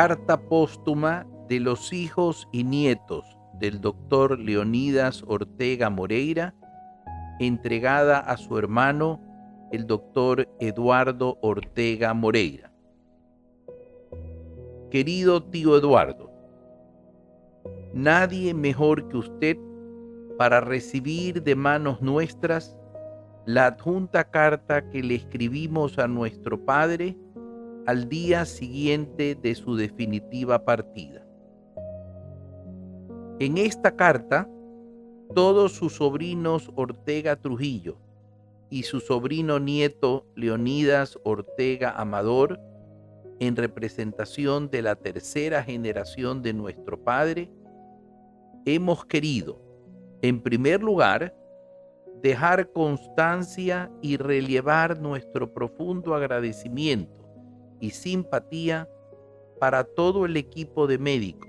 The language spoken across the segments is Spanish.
Carta póstuma de los hijos y nietos del doctor Leonidas Ortega Moreira, entregada a su hermano, el doctor Eduardo Ortega Moreira. Querido tío Eduardo, nadie mejor que usted para recibir de manos nuestras la adjunta carta que le escribimos a nuestro Padre al día siguiente de su definitiva partida. En esta carta, todos sus sobrinos Ortega Trujillo y su sobrino nieto Leonidas Ortega Amador, en representación de la tercera generación de nuestro Padre, hemos querido, en primer lugar, dejar constancia y relevar nuestro profundo agradecimiento y simpatía para todo el equipo de médicos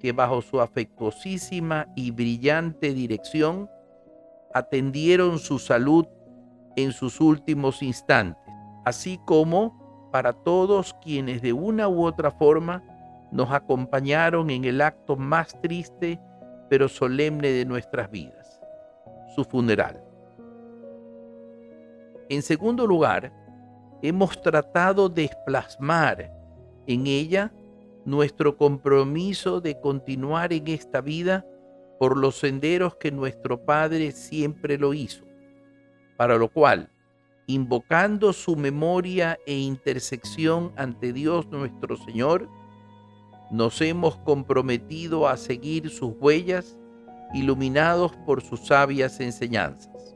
que bajo su afectuosísima y brillante dirección atendieron su salud en sus últimos instantes, así como para todos quienes de una u otra forma nos acompañaron en el acto más triste pero solemne de nuestras vidas, su funeral. En segundo lugar, hemos tratado de plasmar en ella nuestro compromiso de continuar en esta vida por los senderos que nuestro Padre siempre lo hizo, para lo cual, invocando su memoria e intersección ante Dios nuestro Señor, nos hemos comprometido a seguir sus huellas iluminados por sus sabias enseñanzas.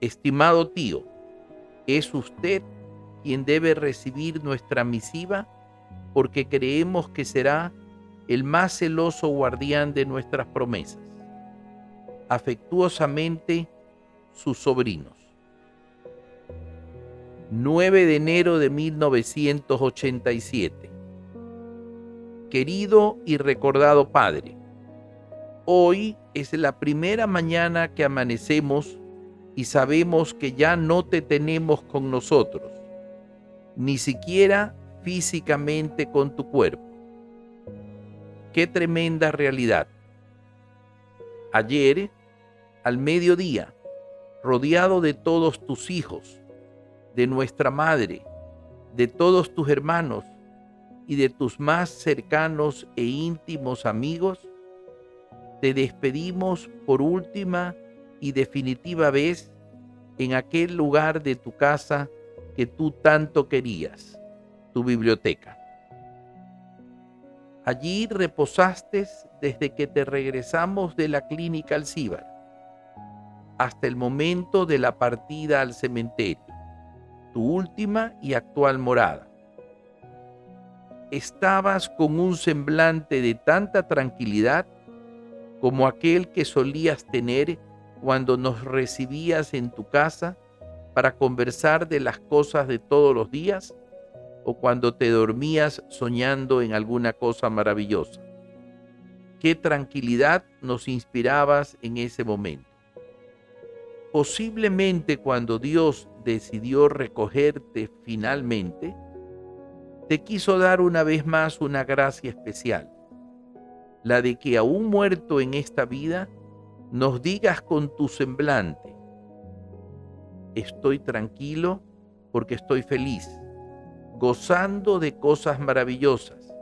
Estimado tío, es usted quien debe recibir nuestra misiva porque creemos que será el más celoso guardián de nuestras promesas. Afectuosamente, sus sobrinos. 9 de enero de 1987 querido y recordado Padre, hoy es la primera mañana que amanecemos y sabemos que ya no te tenemos con nosotros, ni siquiera físicamente con tu cuerpo. Qué tremenda realidad. Ayer, al mediodía, rodeado de todos tus hijos, de nuestra madre, de todos tus hermanos, y de tus más cercanos e íntimos amigos, te despedimos por última y definitiva vez en aquel lugar de tu casa que tú tanto querías, tu biblioteca. Allí reposaste desde que te regresamos de la clínica Alcíbar hasta el momento de la partida al cementerio, tu última y actual morada estabas con un semblante de tanta tranquilidad como aquel que solías tener cuando nos recibías en tu casa para conversar de las cosas de todos los días o cuando te dormías soñando en alguna cosa maravillosa. Qué tranquilidad nos inspirabas en ese momento. Posiblemente cuando Dios decidió recogerte finalmente, te quiso dar una vez más una gracia especial, la de que aún muerto en esta vida, nos digas con tu semblante, estoy tranquilo porque estoy feliz, gozando de cosas maravillosas,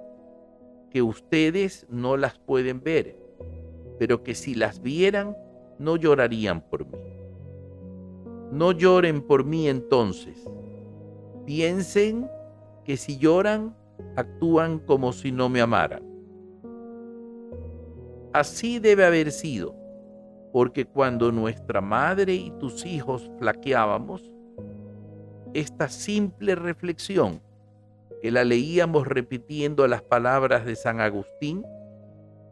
que ustedes no las pueden ver, pero que si las vieran, no llorarían por mí. No lloren por mí entonces. Piensen que si lloran, actúan como si no me amaran. Así debe haber sido, porque cuando nuestra madre y tus hijos flaqueábamos, esta simple reflexión que la leíamos repitiendo las palabras de San Agustín,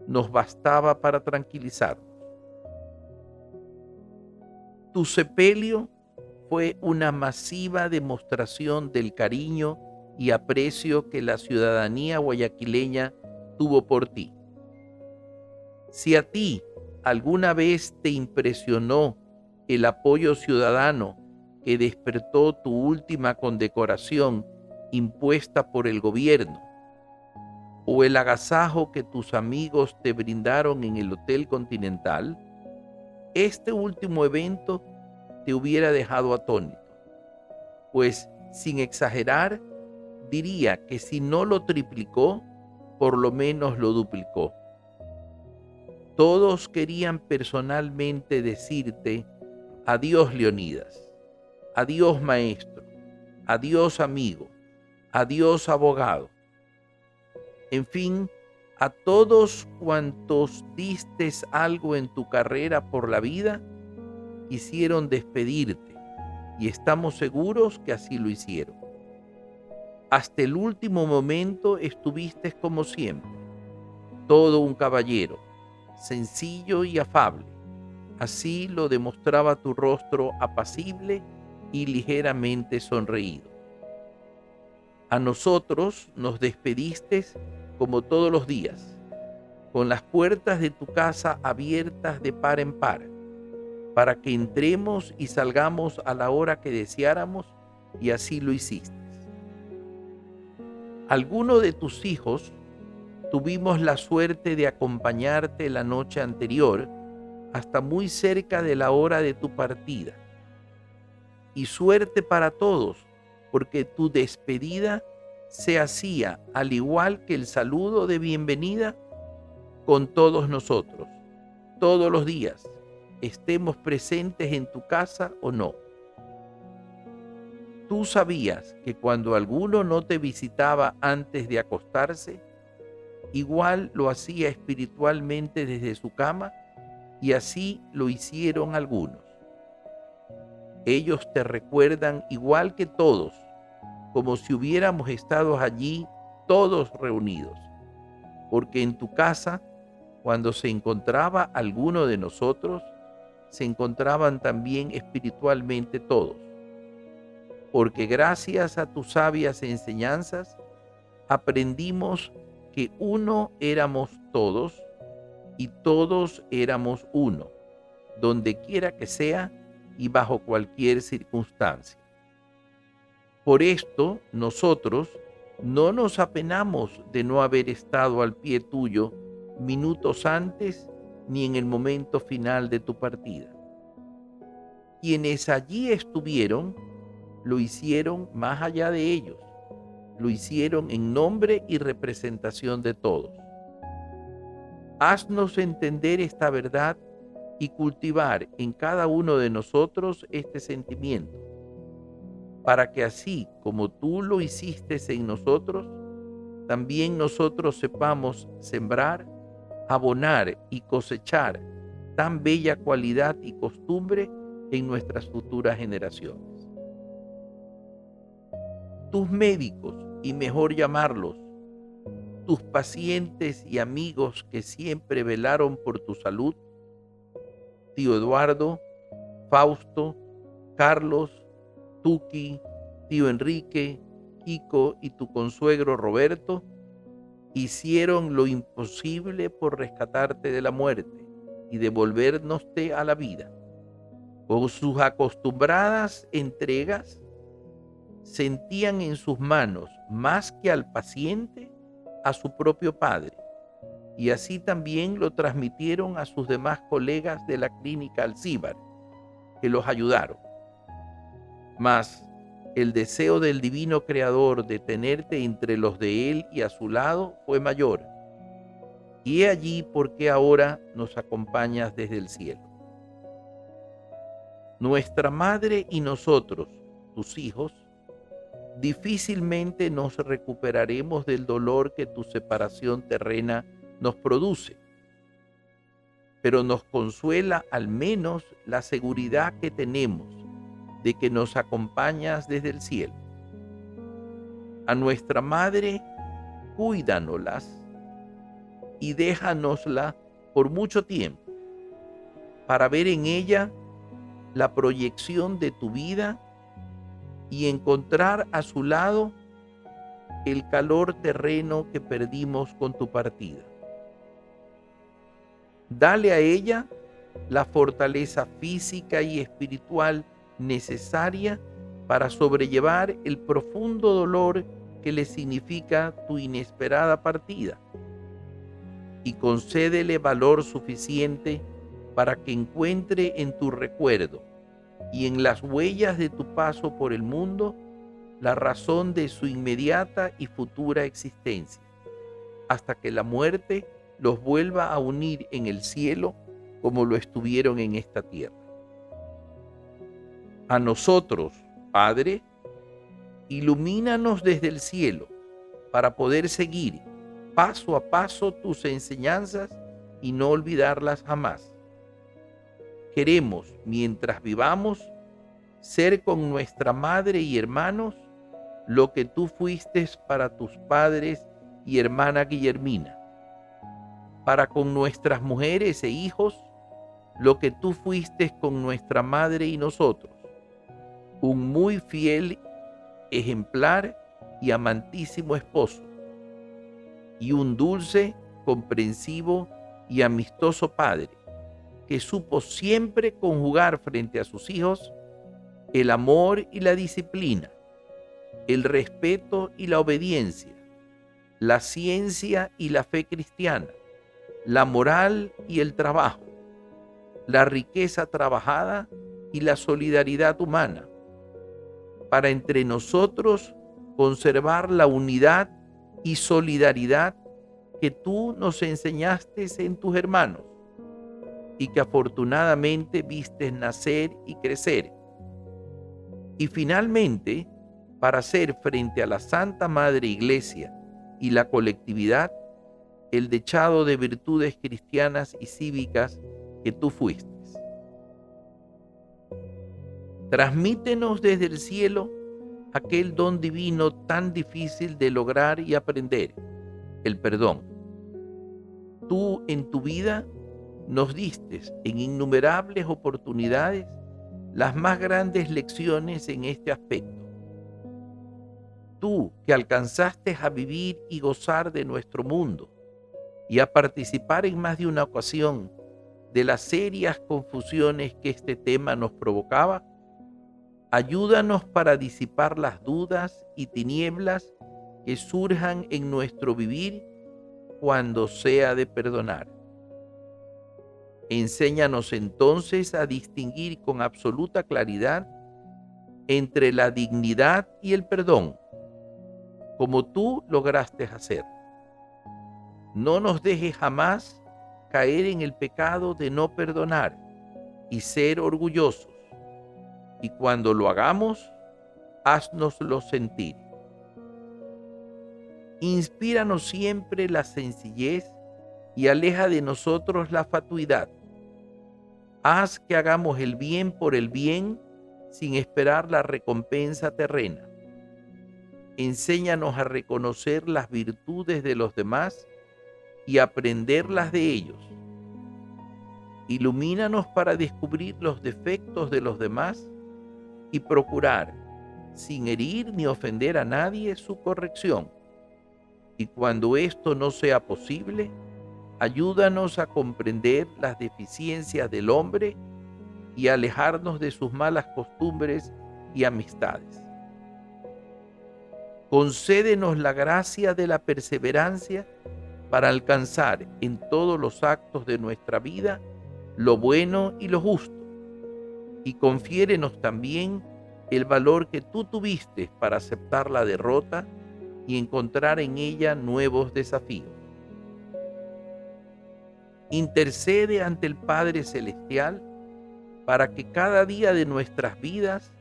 nos bastaba para tranquilizarnos. Tu sepelio fue una masiva demostración del cariño y aprecio que la ciudadanía guayaquileña tuvo por ti. Si a ti alguna vez te impresionó el apoyo ciudadano que despertó tu última condecoración impuesta por el gobierno, o el agasajo que tus amigos te brindaron en el Hotel Continental, este último evento te hubiera dejado atónito, pues sin exagerar, diría que si no lo triplicó, por lo menos lo duplicó. Todos querían personalmente decirte, adiós Leonidas, adiós maestro, adiós amigo, adiós abogado. En fin, a todos cuantos distes algo en tu carrera por la vida, quisieron despedirte y estamos seguros que así lo hicieron. Hasta el último momento estuviste como siempre, todo un caballero, sencillo y afable. Así lo demostraba tu rostro apacible y ligeramente sonreído. A nosotros nos despediste como todos los días, con las puertas de tu casa abiertas de par en par, para que entremos y salgamos a la hora que deseáramos, y así lo hiciste. Alguno de tus hijos tuvimos la suerte de acompañarte la noche anterior hasta muy cerca de la hora de tu partida. Y suerte para todos, porque tu despedida se hacía al igual que el saludo de bienvenida con todos nosotros, todos los días, estemos presentes en tu casa o no. Tú sabías que cuando alguno no te visitaba antes de acostarse, igual lo hacía espiritualmente desde su cama y así lo hicieron algunos. Ellos te recuerdan igual que todos, como si hubiéramos estado allí todos reunidos, porque en tu casa, cuando se encontraba alguno de nosotros, se encontraban también espiritualmente todos porque gracias a tus sabias enseñanzas aprendimos que uno éramos todos y todos éramos uno, donde quiera que sea y bajo cualquier circunstancia. Por esto nosotros no nos apenamos de no haber estado al pie tuyo minutos antes ni en el momento final de tu partida. Quienes allí estuvieron lo hicieron más allá de ellos, lo hicieron en nombre y representación de todos. Haznos entender esta verdad y cultivar en cada uno de nosotros este sentimiento, para que así como tú lo hiciste en nosotros, también nosotros sepamos sembrar, abonar y cosechar tan bella cualidad y costumbre en nuestras futuras generaciones tus médicos, y mejor llamarlos, tus pacientes y amigos que siempre velaron por tu salud, tío Eduardo, Fausto, Carlos, Tuki, tío Enrique, Kiko y tu consuegro Roberto, hicieron lo imposible por rescatarte de la muerte y devolvernoste a la vida. Con sus acostumbradas entregas, sentían en sus manos más que al paciente a su propio padre y así también lo transmitieron a sus demás colegas de la clínica Alcíbar, que los ayudaron. Mas el deseo del divino creador de tenerte entre los de él y a su lado fue mayor. Y he allí porque ahora nos acompañas desde el cielo. Nuestra madre y nosotros, tus hijos, difícilmente nos recuperaremos del dolor que tu separación terrena nos produce. Pero nos consuela al menos la seguridad que tenemos de que nos acompañas desde el cielo. A nuestra Madre, cuídanoslas y déjanosla por mucho tiempo para ver en ella la proyección de tu vida y encontrar a su lado el calor terreno que perdimos con tu partida. Dale a ella la fortaleza física y espiritual necesaria para sobrellevar el profundo dolor que le significa tu inesperada partida. Y concédele valor suficiente para que encuentre en tu recuerdo y en las huellas de tu paso por el mundo la razón de su inmediata y futura existencia, hasta que la muerte los vuelva a unir en el cielo como lo estuvieron en esta tierra. A nosotros, Padre, ilumínanos desde el cielo para poder seguir paso a paso tus enseñanzas y no olvidarlas jamás. Queremos, mientras vivamos, ser con nuestra madre y hermanos lo que tú fuiste para tus padres y hermana Guillermina, para con nuestras mujeres e hijos lo que tú fuiste con nuestra madre y nosotros, un muy fiel, ejemplar y amantísimo esposo, y un dulce, comprensivo y amistoso padre, que supo siempre conjugar frente a sus hijos el amor y la disciplina, el respeto y la obediencia, la ciencia y la fe cristiana, la moral y el trabajo, la riqueza trabajada y la solidaridad humana, para entre nosotros conservar la unidad y solidaridad que tú nos enseñaste en tus hermanos y que afortunadamente vistes nacer y crecer. Y finalmente, para hacer frente a la Santa Madre Iglesia y la colectividad el dechado de virtudes cristianas y cívicas que tú fuiste. Transmítenos desde el cielo aquel don divino tan difícil de lograr y aprender, el perdón. Tú en tu vida nos diste en innumerables oportunidades las más grandes lecciones en este aspecto. Tú que alcanzaste a vivir y gozar de nuestro mundo y a participar en más de una ocasión de las serias confusiones que este tema nos provocaba, ayúdanos para disipar las dudas y tinieblas que surjan en nuestro vivir cuando sea de perdonar. Enséñanos entonces a distinguir con absoluta claridad entre la dignidad y el perdón, como tú lograste hacer. No nos dejes jamás caer en el pecado de no perdonar y ser orgullosos. Y cuando lo hagamos, haznoslo sentir. Inspíranos siempre la sencillez y aleja de nosotros la fatuidad. Haz que hagamos el bien por el bien sin esperar la recompensa terrena. Enséñanos a reconocer las virtudes de los demás y aprenderlas de ellos. Ilumínanos para descubrir los defectos de los demás y procurar, sin herir ni ofender a nadie, su corrección. Y cuando esto no sea posible, ayúdanos a comprender las deficiencias del hombre y alejarnos de sus malas costumbres y amistades. Concédenos la gracia de la perseverancia para alcanzar en todos los actos de nuestra vida lo bueno y lo justo. Y confiérenos también el valor que tú tuviste para aceptar la derrota y encontrar en ella nuevos desafíos. Intercede ante el Padre Celestial para que cada día de nuestras vidas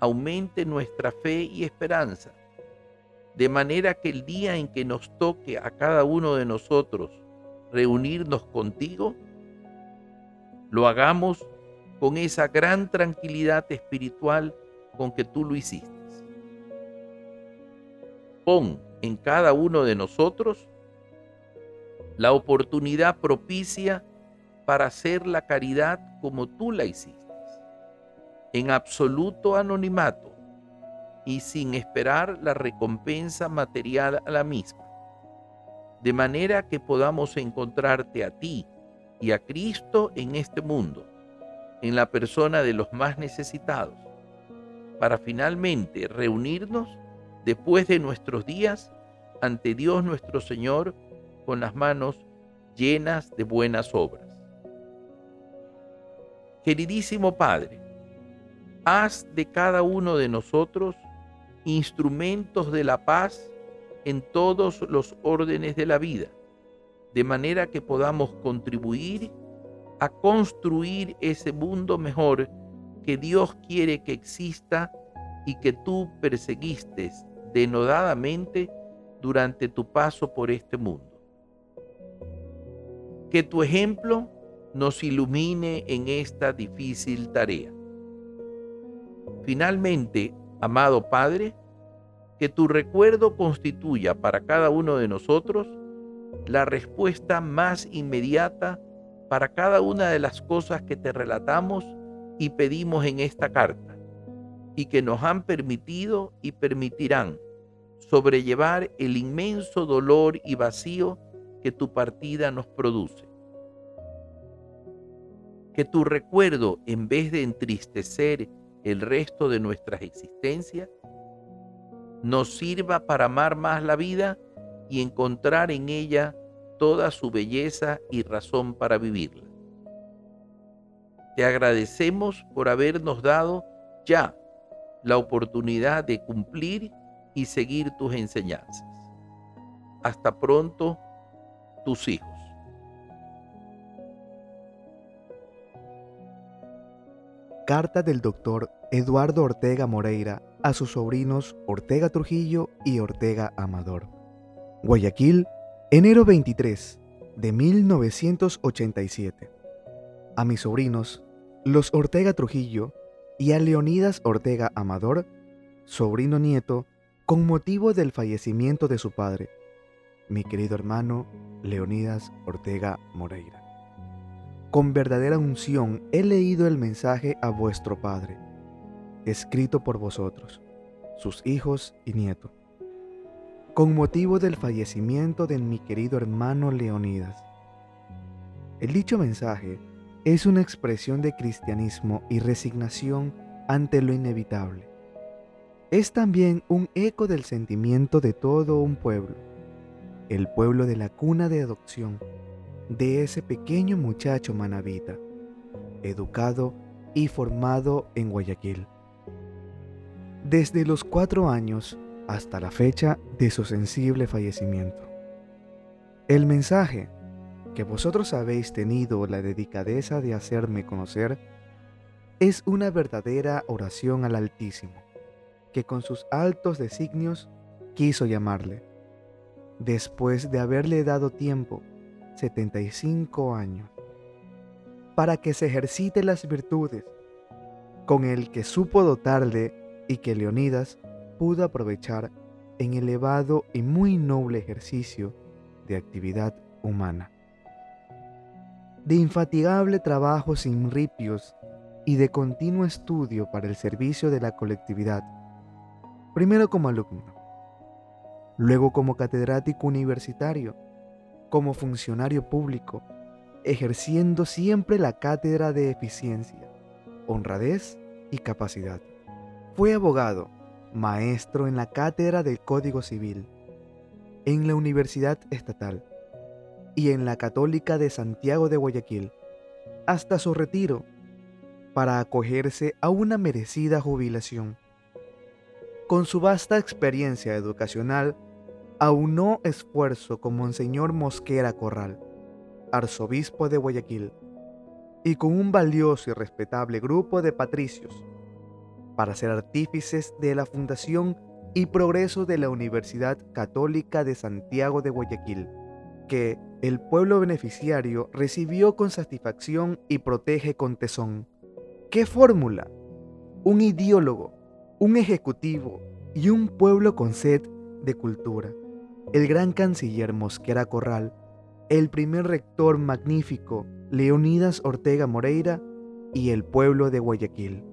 aumente nuestra fe y esperanza de manera que el día en que nos toque a cada uno de nosotros reunirnos contigo, lo hagamos con esa gran tranquilidad espiritual con que tú lo hiciste. Pon en cada uno de nosotros la oportunidad propicia para hacer la caridad como tú la hiciste, en absoluto anonimato, y sin esperar la recompensa material a la misma, de manera que podamos encontrarte a ti y a Cristo en este mundo, en la persona de los más necesitados, para finalmente reunirnos después de nuestros días ante Dios nuestro Señor con las manos llenas de buenas obras. Queridísimo Padre, haz de cada uno de nosotros instrumentos de la paz en todos los órdenes de la vida, de manera que podamos contribuir a construir ese mundo mejor que Dios quiere que exista y que tú perseguiste denodadamente durante tu paso por este mundo. Que tu ejemplo nos ilumine en esta difícil tarea. Finalmente, amado Padre, que tu recuerdo constituya para cada uno de nosotros la respuesta más inmediata para cada una de las cosas que te relatamos y pedimos en esta carta, y que nos han permitido y permitirán sobrellevar el inmenso dolor y vacío que tu partida nos produce. Que tu recuerdo, en vez de entristecer el resto de nuestras existencias, nos sirva para amar más la vida y encontrar en ella toda su belleza y razón para vivirla. Te agradecemos por habernos dado ya la oportunidad de cumplir y seguir tus enseñanzas. Hasta pronto, tus hijos. Carta del doctor Eduardo Ortega Moreira a sus sobrinos Ortega Trujillo y Ortega Amador. Guayaquil, enero 23 de 1987. A mis sobrinos, los Ortega Trujillo y a Leonidas Ortega Amador, sobrino nieto con motivo del fallecimiento de su padre, mi querido hermano Leonidas Ortega Moreira. Con verdadera unción he leído el mensaje a vuestro Padre, escrito por vosotros, sus hijos y nietos, con motivo del fallecimiento de mi querido hermano Leonidas. El dicho mensaje es una expresión de cristianismo y resignación ante lo inevitable es también un eco del sentimiento de todo un pueblo, el pueblo de la cuna de adopción de ese pequeño muchacho manabita, educado y formado en Guayaquil. Desde los cuatro años hasta la fecha de su sensible fallecimiento. El mensaje que vosotros habéis tenido la dedicadeza de hacerme conocer es una verdadera oración al Altísimo que con sus altos designios quiso llamarle, después de haberle dado tiempo, 75 años, para que se ejercite las virtudes con el que supo dotarle y que Leonidas pudo aprovechar en elevado y muy noble ejercicio de actividad humana. De infatigable trabajo sin ripios y de continuo estudio para el servicio de la colectividad, primero como alumno, luego como catedrático universitario, como funcionario público, ejerciendo siempre la cátedra de eficiencia, honradez y capacidad. Fue abogado, maestro en la cátedra del Código Civil, en la Universidad Estatal y en la Católica de Santiago de Guayaquil, hasta su retiro, para acogerse a una merecida jubilación con su vasta experiencia educacional, aunó esfuerzo con Monseñor Mosquera Corral, arzobispo de Guayaquil, y con un valioso y respetable grupo de patricios, para ser artífices de la fundación y progreso de la Universidad Católica de Santiago de Guayaquil, que el pueblo beneficiario recibió con satisfacción y protege con tesón. ¿Qué fórmula? Un ideólogo un ejecutivo y un pueblo con sed de cultura. El gran canciller Mosquera Corral, el primer rector magnífico Leonidas Ortega Moreira y el pueblo de Guayaquil.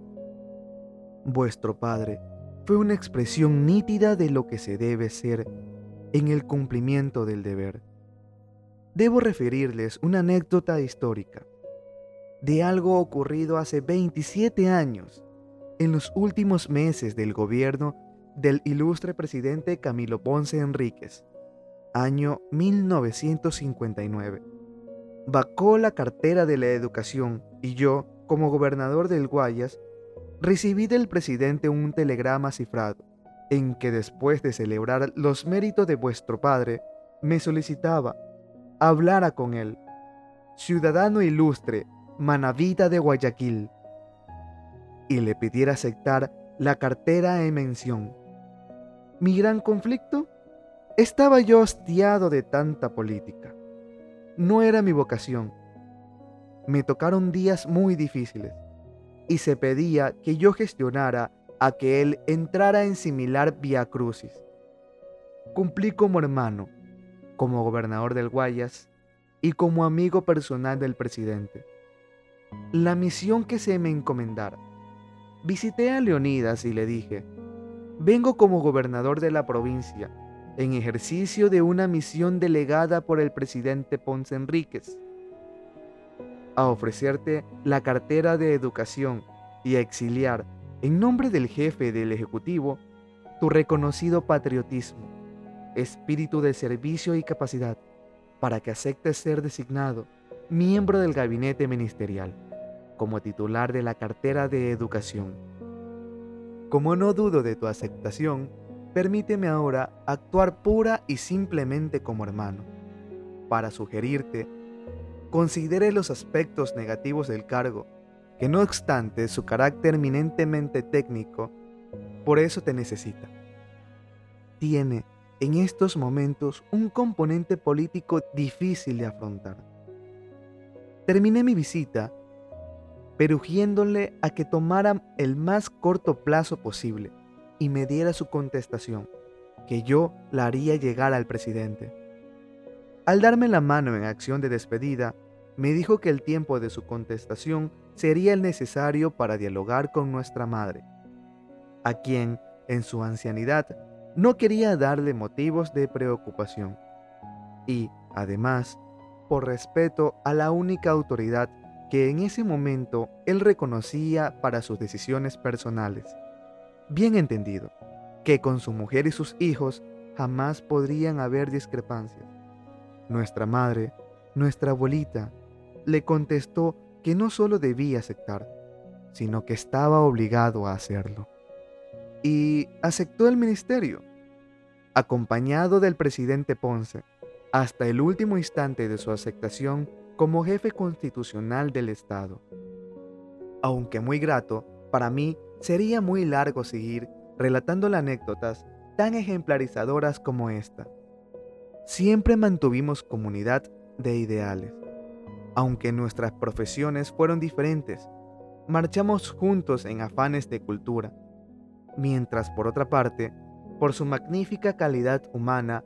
Vuestro Padre fue una expresión nítida de lo que se debe ser en el cumplimiento del deber. Debo referirles una anécdota histórica de algo ocurrido hace 27 años en los últimos meses del gobierno del ilustre presidente Camilo Ponce Enríquez, año 1959. Vacó la cartera de la educación y yo, como gobernador del Guayas, recibí del presidente un telegrama cifrado en que después de celebrar los méritos de vuestro padre, me solicitaba hablara con él, ciudadano ilustre, manavita de Guayaquil, y le pidiera aceptar la cartera en mención. Mi gran conflicto estaba yo hostiado de tanta política. No era mi vocación. Me tocaron días muy difíciles y se pedía que yo gestionara a que él entrara en similar vía crucis. Cumplí como hermano, como gobernador del Guayas y como amigo personal del presidente. La misión que se me encomendara. Visité a Leonidas y le dije, vengo como gobernador de la provincia, en ejercicio de una misión delegada por el presidente Ponce Enríquez, a ofrecerte la cartera de educación y a exiliar en nombre del jefe del Ejecutivo, tu reconocido patriotismo, espíritu de servicio y capacidad para que aceptes ser designado miembro del gabinete ministerial como titular de la cartera de educación. Como no dudo de tu aceptación, permíteme ahora actuar pura y simplemente como hermano, para sugerirte, considere los aspectos negativos del cargo que no obstante su carácter eminentemente técnico, por eso te necesita. Tiene en estos momentos un componente político difícil de afrontar. Terminé mi visita perugiéndole a que tomara el más corto plazo posible y me diera su contestación, que yo la haría llegar al presidente. Al darme la mano en acción de despedida, me dijo que el tiempo de su contestación sería el necesario para dialogar con nuestra madre, a quien, en su ancianidad, no quería darle motivos de preocupación. Y, además, por respeto a la única autoridad que en ese momento él reconocía para sus decisiones personales. Bien entendido, que con su mujer y sus hijos jamás podrían haber discrepancias. Nuestra madre, nuestra abuelita, le contestó que no solo debía aceptar, sino que estaba obligado a hacerlo. Y aceptó el ministerio, acompañado del presidente Ponce, hasta el último instante de su aceptación como jefe constitucional del Estado. Aunque muy grato, para mí sería muy largo seguir relatando las anécdotas tan ejemplarizadoras como esta. Siempre mantuvimos comunidad de ideales aunque nuestras profesiones fueron diferentes, marchamos juntos en afanes de cultura, mientras por otra parte, por su magnífica calidad humana,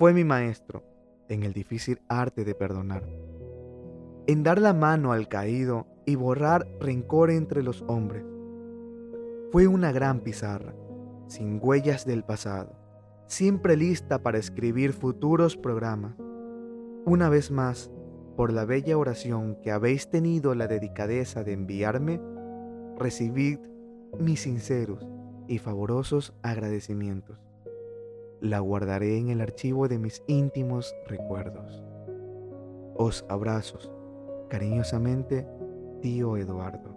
fue mi maestro en el difícil arte de perdonar, en dar la mano al caído y borrar rencor entre los hombres. Fue una gran pizarra, sin huellas del pasado, siempre lista para escribir futuros programas. Una vez más, por la bella oración que habéis tenido la dedicadeza de enviarme, recibid mis sinceros y favorosos agradecimientos. La guardaré en el archivo de mis íntimos recuerdos. Os abrazos, cariñosamente, tío Eduardo.